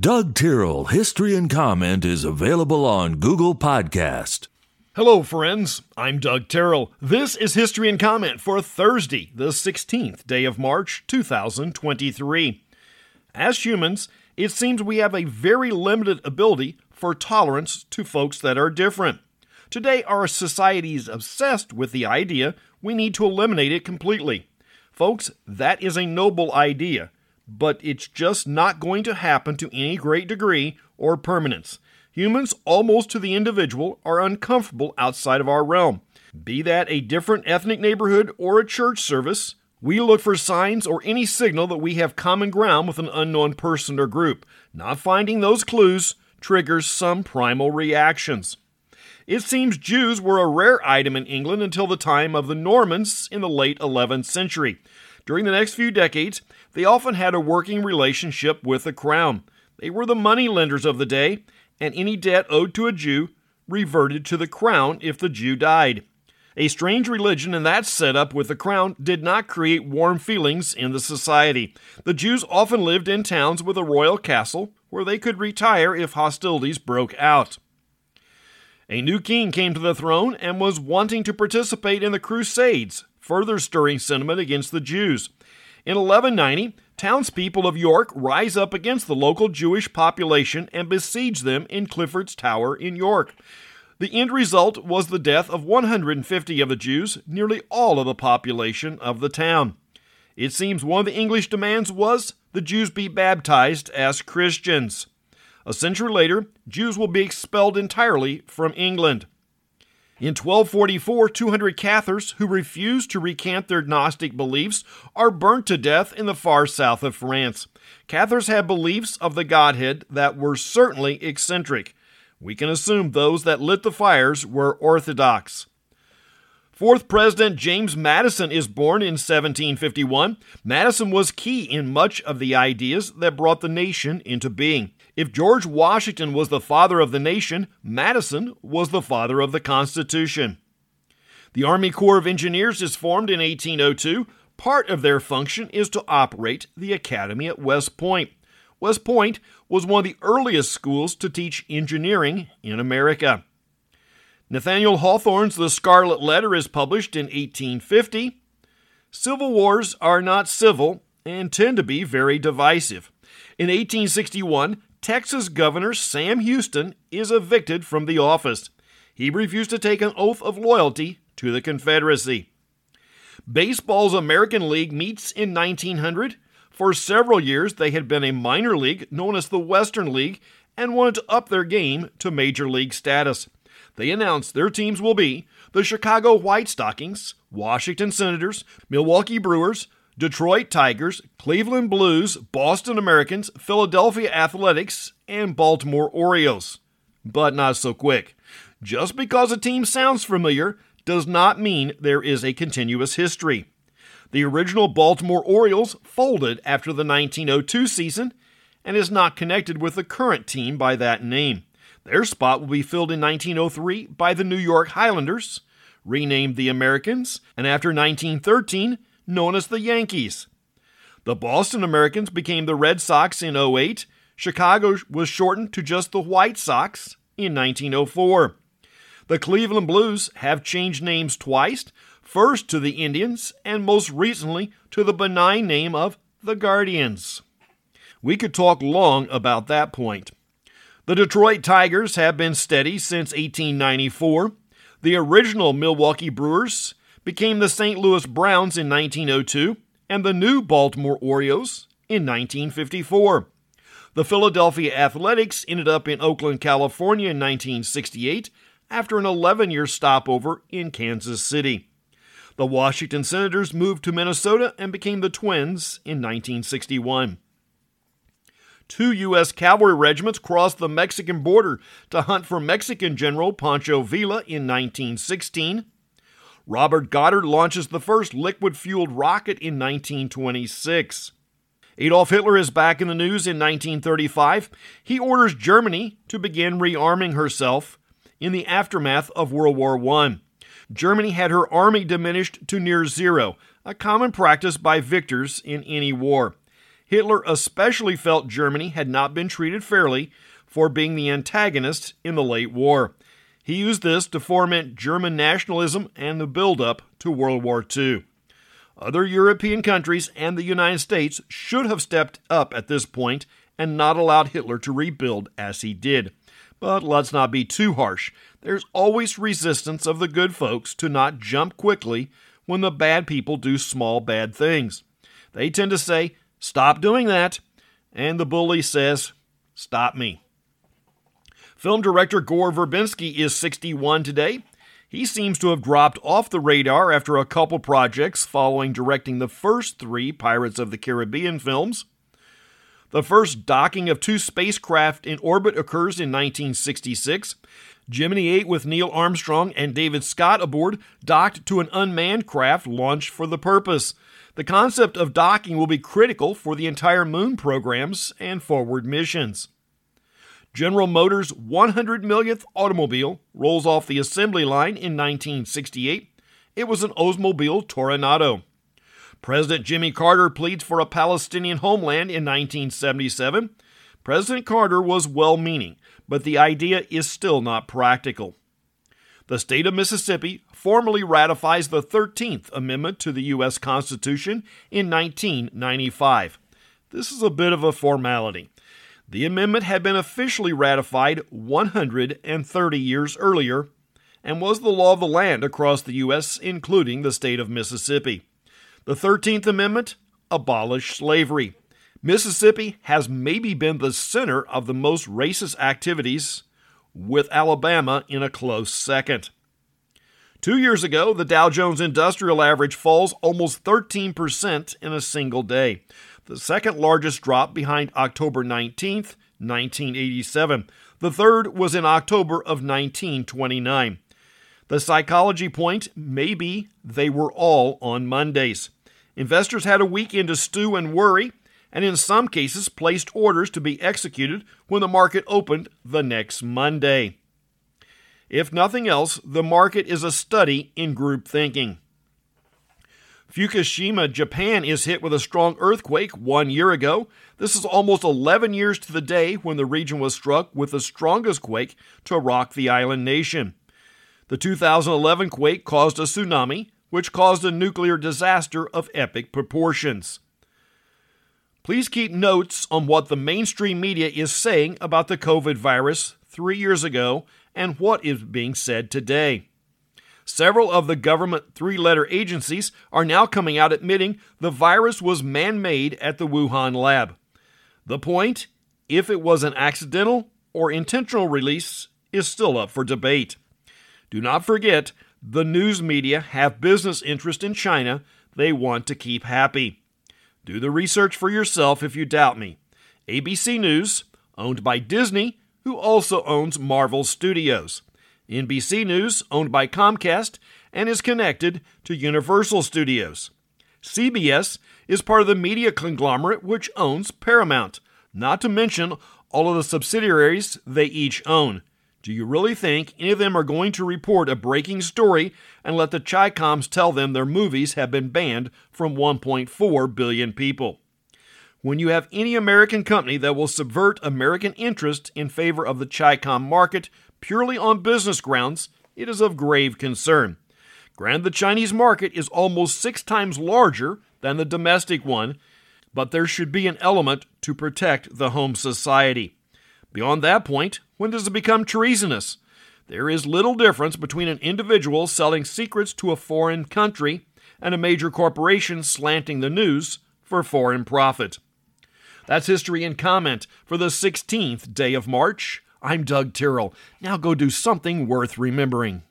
Doug Tyrrell History and Comment is available on Google Podcast. Hello, friends. I'm Doug Tyrrell. This is History and Comment for Thursday, the 16th day of March, 2023. As humans, it seems we have a very limited ability for tolerance to folks that are different. Today, our society is obsessed with the idea we need to eliminate it completely. Folks, that is a noble idea but it's just not going to happen to any great degree or permanence. Humans, almost to the individual, are uncomfortable outside of our realm. Be that a different ethnic neighborhood or a church service, we look for signs or any signal that we have common ground with an unknown person or group. Not finding those clues triggers some primal reactions. It seems Jews were a rare item in England until the time of the Normans in the late 11th century. During the next few decades, they often had a working relationship with the crown. They were the money lenders of the day, and any debt owed to a Jew reverted to the crown if the Jew died. A strange religion and that setup with the crown did not create warm feelings in the society. The Jews often lived in towns with a royal castle where they could retire if hostilities broke out. A new king came to the throne and was wanting to participate in the Crusades, further stirring sentiment against the Jews. In 1190, townspeople of York rise up against the local Jewish population and besiege them in Clifford's Tower in York. The end result was the death of 150 of the Jews, nearly all of the population of the town. It seems one of the English demands was the Jews be baptized as Christians. A century later, Jews will be expelled entirely from England. In 1244, 200 Cathars who refuse to recant their Gnostic beliefs are burnt to death in the far south of France. Cathars had beliefs of the Godhead that were certainly eccentric. We can assume those that lit the fires were Orthodox. Fourth President James Madison is born in 1751. Madison was key in much of the ideas that brought the nation into being. If George Washington was the father of the nation, Madison was the father of the Constitution. The Army Corps of Engineers is formed in 1802. Part of their function is to operate the academy at West Point. West Point was one of the earliest schools to teach engineering in America. Nathaniel Hawthorne's The Scarlet Letter is published in 1850. Civil wars are not civil and tend to be very divisive. In 1861, Texas Governor Sam Houston is evicted from the office. He refused to take an oath of loyalty to the Confederacy. Baseball's American League meets in 1900. For several years, they had been a minor league known as the Western League and wanted to up their game to major league status. They announced their teams will be the Chicago White Stockings, Washington Senators, Milwaukee Brewers, Detroit Tigers, Cleveland Blues, Boston Americans, Philadelphia Athletics, and Baltimore Orioles. But not so quick. Just because a team sounds familiar does not mean there is a continuous history. The original Baltimore Orioles folded after the 1902 season and is not connected with the current team by that name. Their spot will be filled in 1903 by the New York Highlanders, renamed the Americans, and after 1913 known as the Yankees. The Boston Americans became the Red Sox in 08. Chicago was shortened to just the White Sox in 1904. The Cleveland Blues have changed names twice, first to the Indians and most recently to the benign name of the Guardians. We could talk long about that point. The Detroit Tigers have been steady since 1894. The original Milwaukee Brewers became the St. Louis Browns in 1902 and the new Baltimore Orioles in 1954. The Philadelphia Athletics ended up in Oakland, California in 1968 after an 11 year stopover in Kansas City. The Washington Senators moved to Minnesota and became the Twins in 1961. Two U.S. cavalry regiments crossed the Mexican border to hunt for Mexican General Pancho Villa in 1916. Robert Goddard launches the first liquid fueled rocket in 1926. Adolf Hitler is back in the news in 1935. He orders Germany to begin rearming herself in the aftermath of World War I. Germany had her army diminished to near zero, a common practice by victors in any war. Hitler especially felt Germany had not been treated fairly for being the antagonist in the late war. He used this to foment German nationalism and the build-up to World War II. Other European countries and the United States should have stepped up at this point and not allowed Hitler to rebuild as he did. But let's not be too harsh. There's always resistance of the good folks to not jump quickly when the bad people do small bad things. They tend to say, Stop doing that. And the bully says, Stop me. Film director Gore Verbinski is 61 today. He seems to have dropped off the radar after a couple projects following directing the first three Pirates of the Caribbean films. The first docking of two spacecraft in orbit occurs in 1966. Gemini 8 with Neil Armstrong and David Scott aboard docked to an unmanned craft launched for the purpose. The concept of docking will be critical for the entire moon programs and forward missions. General Motors' 100 millionth automobile rolls off the assembly line in 1968. It was an Oldsmobile Toronado. President Jimmy Carter pleads for a Palestinian homeland in 1977. President Carter was well meaning, but the idea is still not practical. The state of Mississippi formally ratifies the 13th Amendment to the U.S. Constitution in 1995. This is a bit of a formality. The amendment had been officially ratified 130 years earlier and was the law of the land across the U.S., including the state of Mississippi. The 13th Amendment abolished slavery. Mississippi has maybe been the center of the most racist activities, with Alabama in a close second. Two years ago, the Dow Jones Industrial Average falls almost 13% in a single day the second largest drop behind October 19th, 1987. The third was in October of 1929. The psychology point may be they were all on Mondays. Investors had a weekend to stew and worry, and in some cases placed orders to be executed when the market opened the next Monday. If nothing else, the market is a study in group thinking. Fukushima, Japan is hit with a strong earthquake one year ago. This is almost 11 years to the day when the region was struck with the strongest quake to rock the island nation. The 2011 quake caused a tsunami, which caused a nuclear disaster of epic proportions. Please keep notes on what the mainstream media is saying about the COVID virus three years ago and what is being said today. Several of the government three letter agencies are now coming out admitting the virus was man made at the Wuhan lab. The point, if it was an accidental or intentional release, is still up for debate. Do not forget, the news media have business interest in China they want to keep happy. Do the research for yourself if you doubt me. ABC News, owned by Disney, who also owns Marvel Studios. NBC News, owned by Comcast, and is connected to Universal Studios. CBS is part of the media conglomerate which owns Paramount, not to mention all of the subsidiaries they each own. Do you really think any of them are going to report a breaking story and let the Chicoms tell them their movies have been banned from 1.4 billion people? When you have any American company that will subvert American interest in favor of the Chicom market purely on business grounds, it is of grave concern. Granted, the Chinese market is almost six times larger than the domestic one, but there should be an element to protect the home society. Beyond that point, when does it become treasonous? There is little difference between an individual selling secrets to a foreign country and a major corporation slanting the news for foreign profit. That's history and comment for the 16th day of March. I'm Doug Tyrrell. Now go do something worth remembering.